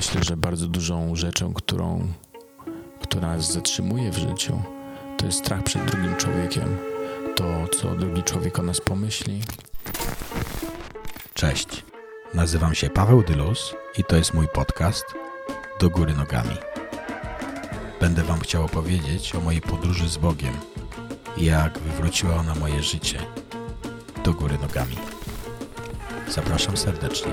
myślę, że bardzo dużą rzeczą, którą, która nas zatrzymuje w życiu, to jest strach przed drugim człowiekiem. To, co drugi człowiek o nas pomyśli. Cześć. Nazywam się Paweł Dylus i to jest mój podcast Do Góry Nogami. Będę Wam chciał opowiedzieć o mojej podróży z Bogiem i jak wywróciła ona moje życie do góry nogami. Zapraszam serdecznie.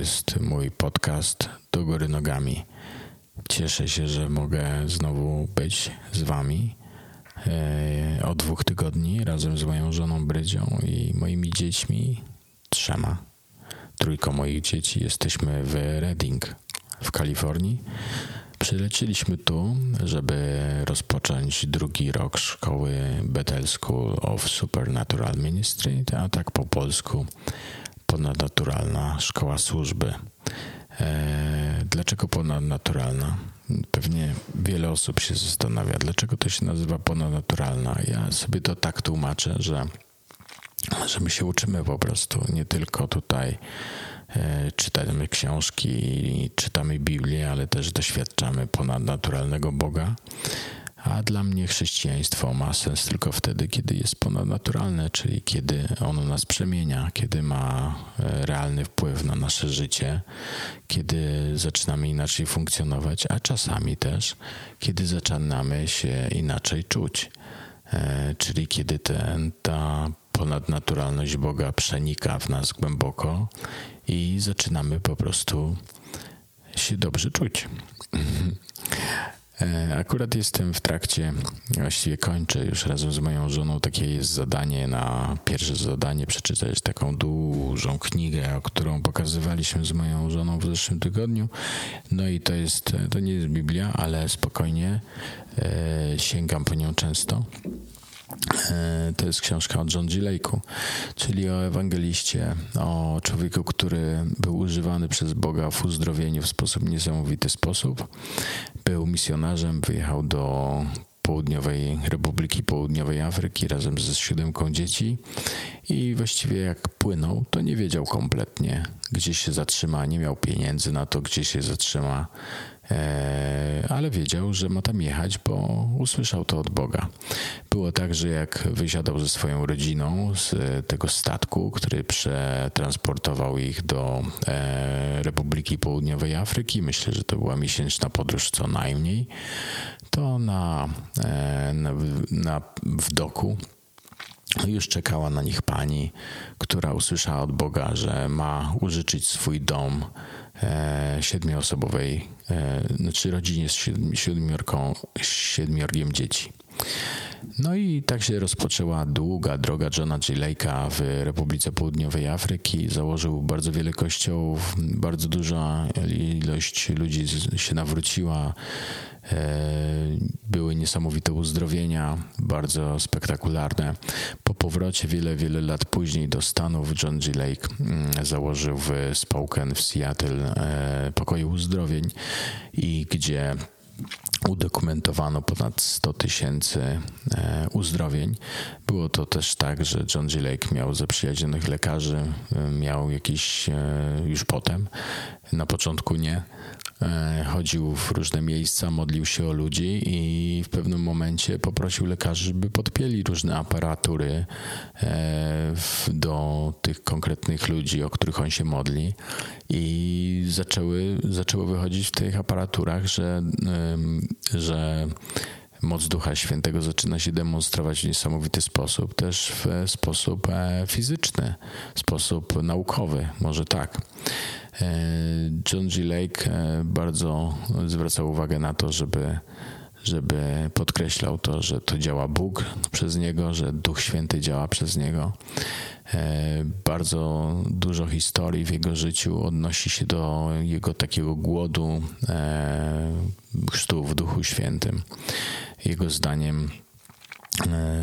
Jest mój podcast Do Góry Nogami. Cieszę się, że mogę znowu być z Wami. E, od dwóch tygodni razem z moją żoną Brydzią i moimi dziećmi, trzema, trójką moich dzieci, jesteśmy w Reading w Kalifornii. Przylecieliśmy tu, żeby rozpocząć drugi rok szkoły Bethel School of Supernatural Ministry, a tak po polsku ponadnaturalna szkoła służby. E, dlaczego ponadnaturalna? Pewnie wiele osób się zastanawia, dlaczego to się nazywa ponadnaturalna. Ja sobie to tak tłumaczę, że, że my się uczymy po prostu, nie tylko tutaj E, czytamy książki i czytamy Biblię, ale też doświadczamy ponadnaturalnego Boga. A dla mnie chrześcijaństwo ma sens tylko wtedy, kiedy jest ponadnaturalne, czyli kiedy ono nas przemienia, kiedy ma e, realny wpływ na nasze życie, kiedy zaczynamy inaczej funkcjonować, a czasami też, kiedy zaczynamy się inaczej czuć. E, czyli kiedy ten, ta ponadnaturalność Boga przenika w nas głęboko i zaczynamy po prostu się dobrze czuć. E, akurat jestem w trakcie, właściwie kończę już razem z moją żoną. Takie jest zadanie na pierwsze zadanie przeczytać taką dużą knigę, którą pokazywaliśmy z moją żoną w zeszłym tygodniu. No i to jest, to nie jest Biblia, ale spokojnie e, sięgam po nią często. E, to jest książka o John G. Lake'u, czyli o ewangeliście, o człowieku, który był używany przez Boga w uzdrowieniu w sposób niesamowity sposób. Był misjonarzem, wyjechał do Południowej Republiki Południowej Afryki razem ze siódemką dzieci i właściwie jak płynął, to nie wiedział kompletnie, gdzie się zatrzyma, nie miał pieniędzy na to, gdzie się zatrzyma, ale wiedział, że ma tam jechać, bo usłyszał to od Boga. Było tak, że jak wysiadał ze swoją rodziną z tego statku, który przetransportował ich do e, Republiki Południowej Afryki, myślę, że to była miesięczna podróż co najmniej, to na, e, na, na w doku już czekała na nich pani, która usłyszała od Boga, że ma użyczyć swój dom siedmioosobowej, e, znaczy rodzinie z siedmiorką, siedmiorgiem dzieci. No i tak się rozpoczęła długa droga Johna G. Lake'a w Republice Południowej Afryki. Założył bardzo wiele kościołów, bardzo duża ilość ludzi się nawróciła. E, były niesamowite uzdrowienia, bardzo spektakularne. Po powrocie wiele, wiele lat później do Stanów John G. Lake mm, założył w Spokane w Seattle e, pokoju uzdrowień i gdzie udokumentowano ponad 100 tysięcy e, uzdrowień. Było to też tak, że John G. Lake miał zaprzyjaźnionych lekarzy, miał jakiś już potem, na początku nie, chodził w różne miejsca, modlił się o ludzi i w pewnym momencie poprosił lekarzy, żeby podpięli różne aparatury e, do tych konkretnych ludzi, o których on się modli i zaczęły, zaczęło wychodzić w tych aparaturach, że, że moc Ducha Świętego zaczyna się demonstrować w niesamowity sposób, też w sposób e, fizyczny, sposób naukowy, może tak. E, John G. Lake e, bardzo zwracał uwagę na to, żeby żeby podkreślał to, że to działa Bóg przez niego, że Duch Święty działa przez niego. E, bardzo dużo historii w jego życiu odnosi się do jego takiego głodu chrztu w Duchu Świętym. Jego zdaniem E,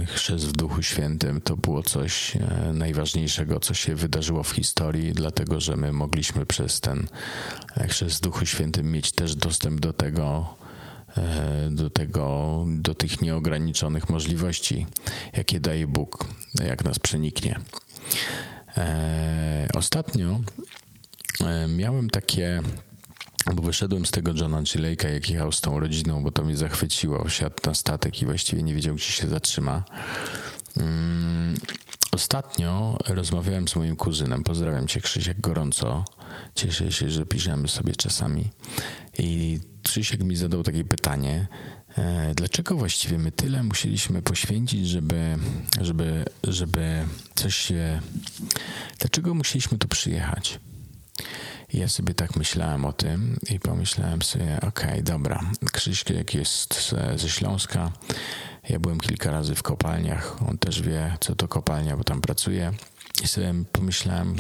chrzest w Duchu Świętym to było coś e, najważniejszego, co się wydarzyło w historii, dlatego że my mogliśmy przez ten chrzest w Duchu Świętym mieć też dostęp do tego, e, do tego, do tych nieograniczonych możliwości, jakie daje Bóg, jak nas przeniknie. E, ostatnio miałem takie bo wyszedłem z tego Johna Gileika, jak jechał z tą rodziną, bo to mnie zachwyciło. Wsiadł na statek i właściwie nie wiedział, gdzie się zatrzyma. Mm, ostatnio rozmawiałem z moim kuzynem. Pozdrawiam cię, Krzysiek, gorąco. Cieszę się, że piszemy sobie czasami. I Krzysiek mi zadał takie pytanie, e, dlaczego właściwie my tyle musieliśmy poświęcić, żeby, żeby, żeby coś się... Dlaczego musieliśmy tu przyjechać? I ja sobie tak myślałem o tym i pomyślałem sobie, okej, okay, dobra, Krzyśkiek jest ze Śląska, ja byłem kilka razy w kopalniach, on też wie, co to kopalnia, bo tam pracuje. I sobie pomyślałem,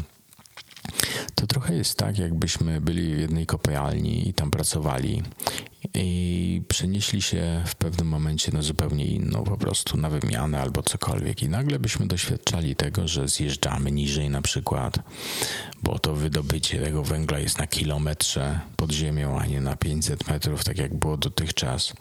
to trochę jest tak, jakbyśmy byli w jednej kopalni i tam pracowali i przenieśli się w pewnym momencie na zupełnie inną, po prostu na wymianę albo cokolwiek. I nagle byśmy doświadczali tego, że zjeżdżamy niżej na przykład, bo to wydobycie tego węgla jest na kilometrze pod ziemią, a nie na 500 metrów, tak jak było dotychczas,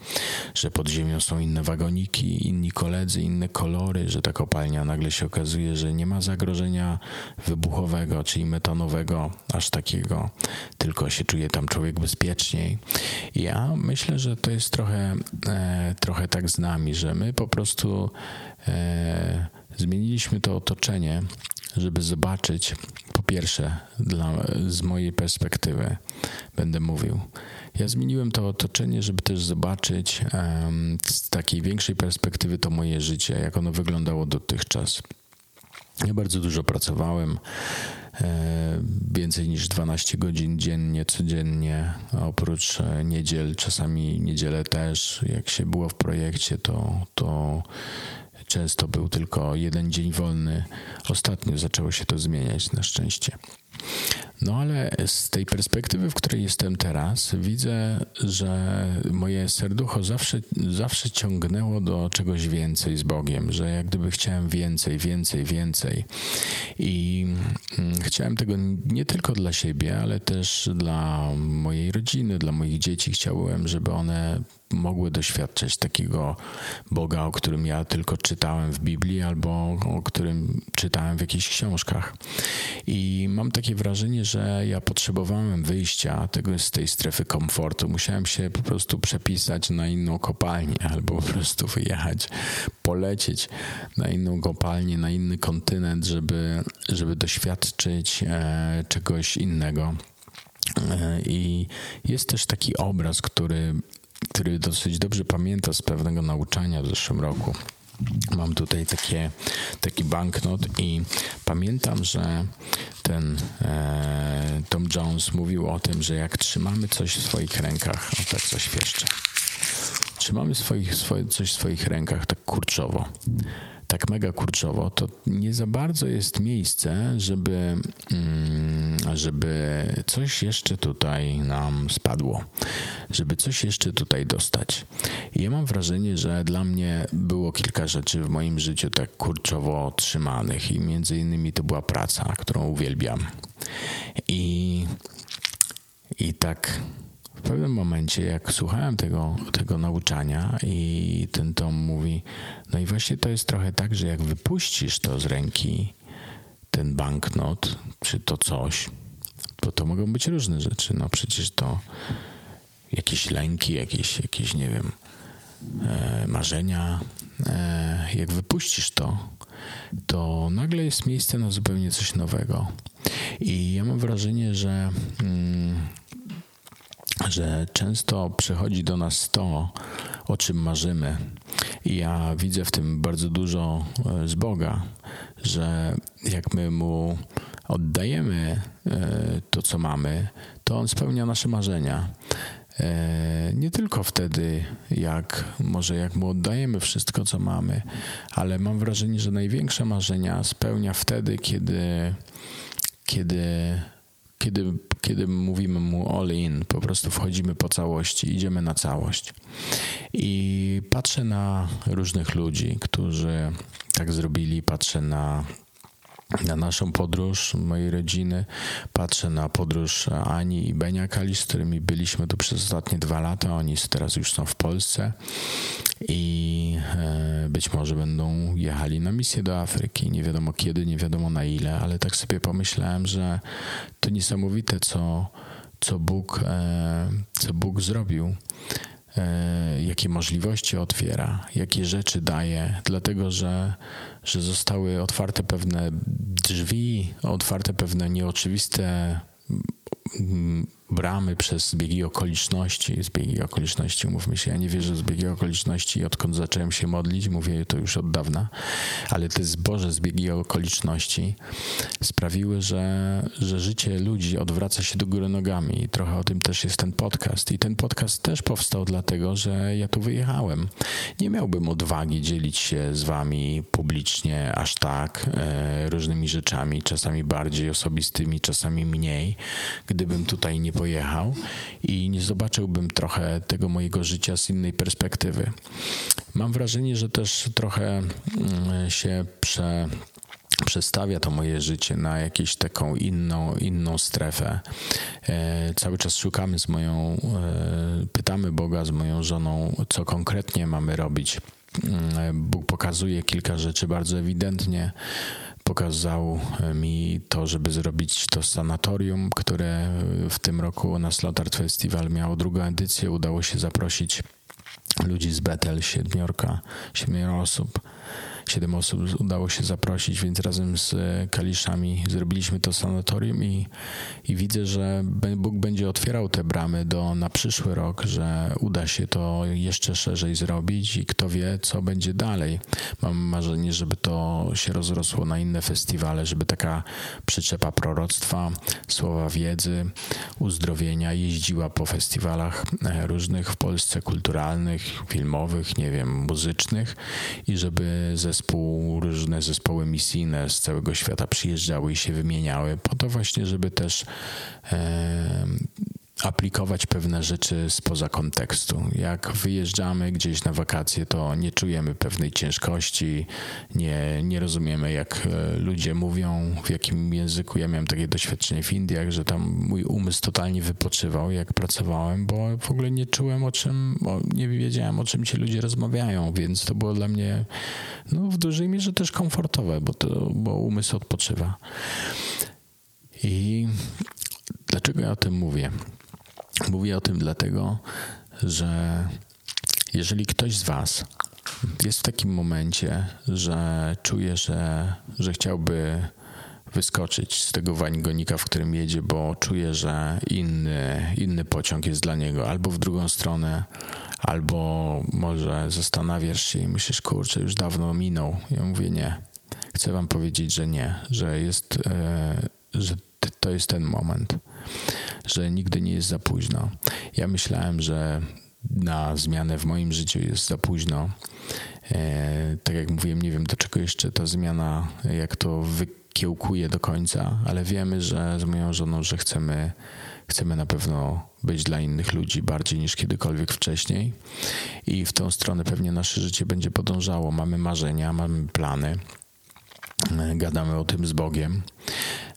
że pod ziemią są inne wagoniki, inni koledzy, inne kolory, że ta kopalnia nagle się okazuje, że nie ma zagrożenia wybuchowego, czyli metanowego, aż takiego, tylko się czuje tam człowiek bezpieczniej. Ja myślę, że to jest trochę, e, trochę tak z nami, że my po prostu e, zmieniliśmy to otoczenie, żeby zobaczyć, po pierwsze, dla, z mojej perspektywy będę mówił. Ja zmieniłem to otoczenie, żeby też zobaczyć um, z takiej większej perspektywy to moje życie, jak ono wyglądało dotychczas. Ja bardzo dużo pracowałem, e, więcej niż 12 godzin dziennie, codziennie, oprócz e, niedziel, czasami niedzielę też. Jak się było w projekcie, to, to często był tylko jeden dzień wolny. Ostatnio zaczęło się to zmieniać na szczęście. No ale z tej perspektywy, w której jestem teraz, widzę, że moje serducho zawsze, zawsze ciągnęło do czegoś więcej z Bogiem, że jak gdyby chciałem więcej, więcej, więcej. I mm, chciałem tego nie tylko dla siebie, ale też dla mojej rodziny, dla moich dzieci. Chciałem, żeby one mogły doświadczać takiego Boga, o którym ja tylko czytałem w Biblii albo o którym czytałem w jakichś książkach. I mam takie wrażenie, że ja potrzebowałem wyjścia tego z tej strefy komfortu. Musiałem się po prostu przepisać na inną kopalnię albo po prostu wyjechać, polecieć na inną kopalnię, na inny kontynent, żeby, żeby doświadczyć e, czegoś innego. E, I jest też taki obraz, który który dosyć dobrze pamięta z pewnego nauczania w zeszłym roku. Mam tutaj takie, taki banknot i pamiętam, że ten e, Tom Jones mówił o tym, że jak trzymamy coś w swoich rękach, o tak coś jeszcze, trzymamy swoich, swoje, coś w swoich rękach tak kurczowo, tak mega kurczowo, to nie za bardzo jest miejsce, żeby, mm, żeby coś jeszcze tutaj nam spadło, żeby coś jeszcze tutaj dostać. I ja mam wrażenie, że dla mnie było kilka rzeczy w moim życiu tak kurczowo trzymanych i między innymi to była praca, którą uwielbiam. I, i tak w pewnym momencie, jak słuchałem tego, tego nauczania i ten Tom mówi, no i właśnie to jest trochę tak, że jak wypuścisz to z ręki, ten banknot, czy to coś, to to mogą być różne rzeczy. No przecież to jakieś lęki, jakieś, jakieś nie wiem, e, marzenia. E, jak wypuścisz to, to nagle jest miejsce na zupełnie coś nowego. I ja mam wrażenie, że mm, że często przychodzi do nas to, o czym marzymy. I ja widzę w tym bardzo dużo e, z Boga, że jak my mu oddajemy e, to, co mamy, to on spełnia nasze marzenia. E, nie tylko wtedy, jak może jak mu oddajemy wszystko, co mamy, ale mam wrażenie, że największe marzenia spełnia wtedy, kiedy, kiedy kiedy, kiedy mówimy mu all in, po prostu wchodzimy po całości, idziemy na całość. I patrzę na różnych ludzi, którzy tak zrobili, patrzę na na naszą podróż mojej rodziny, patrzę na podróż Ani i Benia Kali, z którymi byliśmy tu przez ostatnie dwa lata. Oni teraz już są w Polsce i e, być może będą jechali na misję do Afryki. Nie wiadomo kiedy, nie wiadomo na ile, ale tak sobie pomyślałem, że to niesamowite, co, co, Bóg, e, co Bóg zrobił jakie możliwości otwiera, jakie rzeczy daje, dlatego że, że zostały otwarte pewne drzwi, otwarte pewne nieoczywiste bramy przez zbiegi okoliczności, zbiegi okoliczności, mówmy się, ja nie wierzę w zbiegi okoliczności, odkąd zacząłem się modlić, mówię to już od dawna, ale te zboże zbiegi okoliczności sprawiły, że, że życie ludzi odwraca się do góry nogami. I trochę o tym też jest ten podcast. I ten podcast też powstał dlatego, że ja tu wyjechałem. Nie miałbym odwagi dzielić się z wami publicznie aż tak e, różnymi rzeczami, czasami bardziej osobistymi, czasami mniej, gdybym tutaj nie pojechał i nie zobaczyłbym trochę tego mojego życia z innej perspektywy. Mam wrażenie, że też trochę mm, się prze przestawia to moje życie na jakąś taką inną, inną strefę. E, cały czas szukamy z moją, e, pytamy Boga z moją żoną, co konkretnie mamy robić. Mm, Bóg pokazuje kilka rzeczy bardzo ewidentnie pokazał mi to, żeby zrobić to sanatorium, które w tym roku na Slotard Festival miało drugą edycję. Udało się zaprosić ludzi z Betel, siedmiorka, siedmioro osób. Siedem osób udało się zaprosić, więc razem z Kaliszami zrobiliśmy to sanatorium i, i widzę, że Bóg będzie otwierał te bramy do, na przyszły rok, że uda się to jeszcze szerzej zrobić i kto wie, co będzie dalej. Mam marzenie, żeby to się rozrosło na inne festiwale, żeby taka przyczepa proroctwa, słowa wiedzy, uzdrowienia jeździła po festiwalach e, różnych w Polsce, kulturalnych, filmowych, nie wiem, muzycznych i żeby ze zespół, różne zespoły misyjne z całego świata przyjeżdżały i się wymieniały, po to właśnie, żeby też aplikować pewne rzeczy spoza kontekstu. Jak wyjeżdżamy gdzieś na wakacje, to nie czujemy pewnej ciężkości, nie, nie rozumiemy, jak e, ludzie mówią, w jakim języku. Ja miałem takie doświadczenie w Indiach, że tam mój umysł totalnie wypoczywał, jak pracowałem, bo w ogóle nie czułem o czym, nie wiedziałem, o czym ci ludzie rozmawiają, więc to było dla mnie no, w dużej mierze też komfortowe, bo, to, bo umysł odpoczywa. I dlaczego ja o tym mówię? Mówię o tym dlatego, że jeżeli ktoś z Was jest w takim momencie, że czuje, że, że chciałby wyskoczyć z tego wanigonika, w którym jedzie, bo czuje, że inny, inny pociąg jest dla niego, albo w drugą stronę, albo może zastanawiasz się i myślisz, kurczę, już dawno minął. Ja mówię nie. Chcę wam powiedzieć, że nie, że jest, e, że to jest ten moment że nigdy nie jest za późno. Ja myślałem, że na zmianę w moim życiu jest za późno. E, tak jak mówiłem, nie wiem do czego jeszcze ta zmiana, jak to wykiełkuje do końca, ale wiemy, że z moją żoną, że chcemy, chcemy na pewno być dla innych ludzi bardziej niż kiedykolwiek wcześniej i w tą stronę pewnie nasze życie będzie podążało. Mamy marzenia, mamy plany, e, gadamy o tym z Bogiem,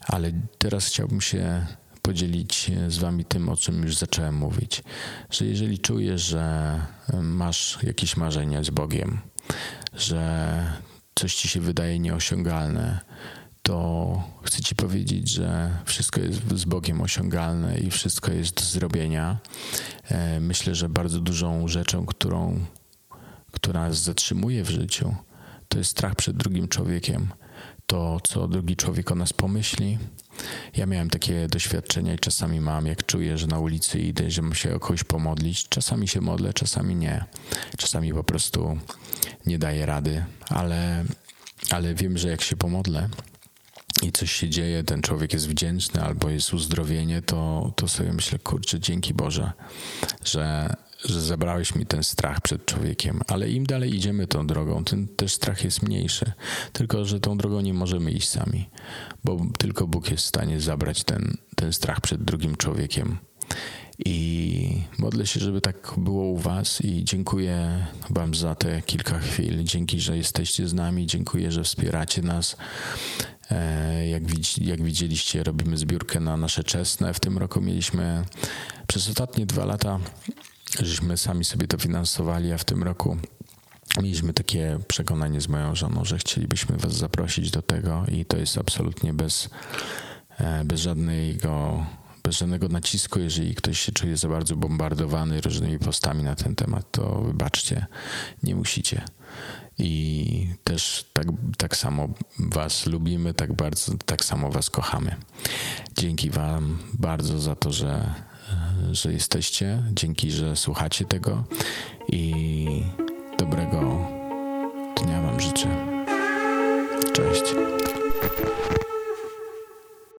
ale teraz chciałbym się podzielić z Wami tym, o czym już zacząłem mówić. Że jeżeli czujesz, że masz jakieś marzenia z Bogiem, że coś Ci się wydaje nieosiągalne, to chcę Ci powiedzieć, że wszystko jest z Bogiem osiągalne i wszystko jest do zrobienia. E, myślę, że bardzo dużą rzeczą, którą, która nas zatrzymuje w życiu, to jest strach przed drugim człowiekiem. To, co drugi człowiek o nas pomyśli, ja miałem takie doświadczenia i czasami mam, jak czuję, że na ulicy idę, że muszę się o kogoś pomodlić. Czasami się modlę, czasami nie. Czasami po prostu nie daję rady, ale, ale wiem, że jak się pomodlę, i coś się dzieje, ten człowiek jest wdzięczny albo jest uzdrowienie, to, to sobie myślę, kurczę, dzięki Boże, że, że zabrałeś mi ten strach przed człowiekiem, ale im dalej idziemy tą drogą, tym też strach jest mniejszy. Tylko, że tą drogą nie możemy iść sami, bo tylko Bóg jest w stanie zabrać ten, ten strach przed drugim człowiekiem. I modlę się, żeby tak było u Was i dziękuję Wam za te kilka chwil. Dzięki, że jesteście z nami, dziękuję, że wspieracie nas E, jak, jak widzieliście, robimy zbiórkę na nasze czesne. W tym roku mieliśmy przez ostatnie dwa lata, żeśmy sami sobie to finansowali, a w tym roku mieliśmy takie przekonanie z moją żoną, że chcielibyśmy Was zaprosić do tego i to jest absolutnie bez, e, bez żadnego bez żadnego nacisku, jeżeli ktoś się czuje za bardzo bombardowany różnymi postami na ten temat, to wybaczcie, nie musicie. I też tak, tak samo Was lubimy, tak bardzo, tak samo Was kochamy. Dzięki Wam bardzo za to, że, że jesteście, dzięki, że słuchacie tego i dobrego dnia Wam życzę. Cześć.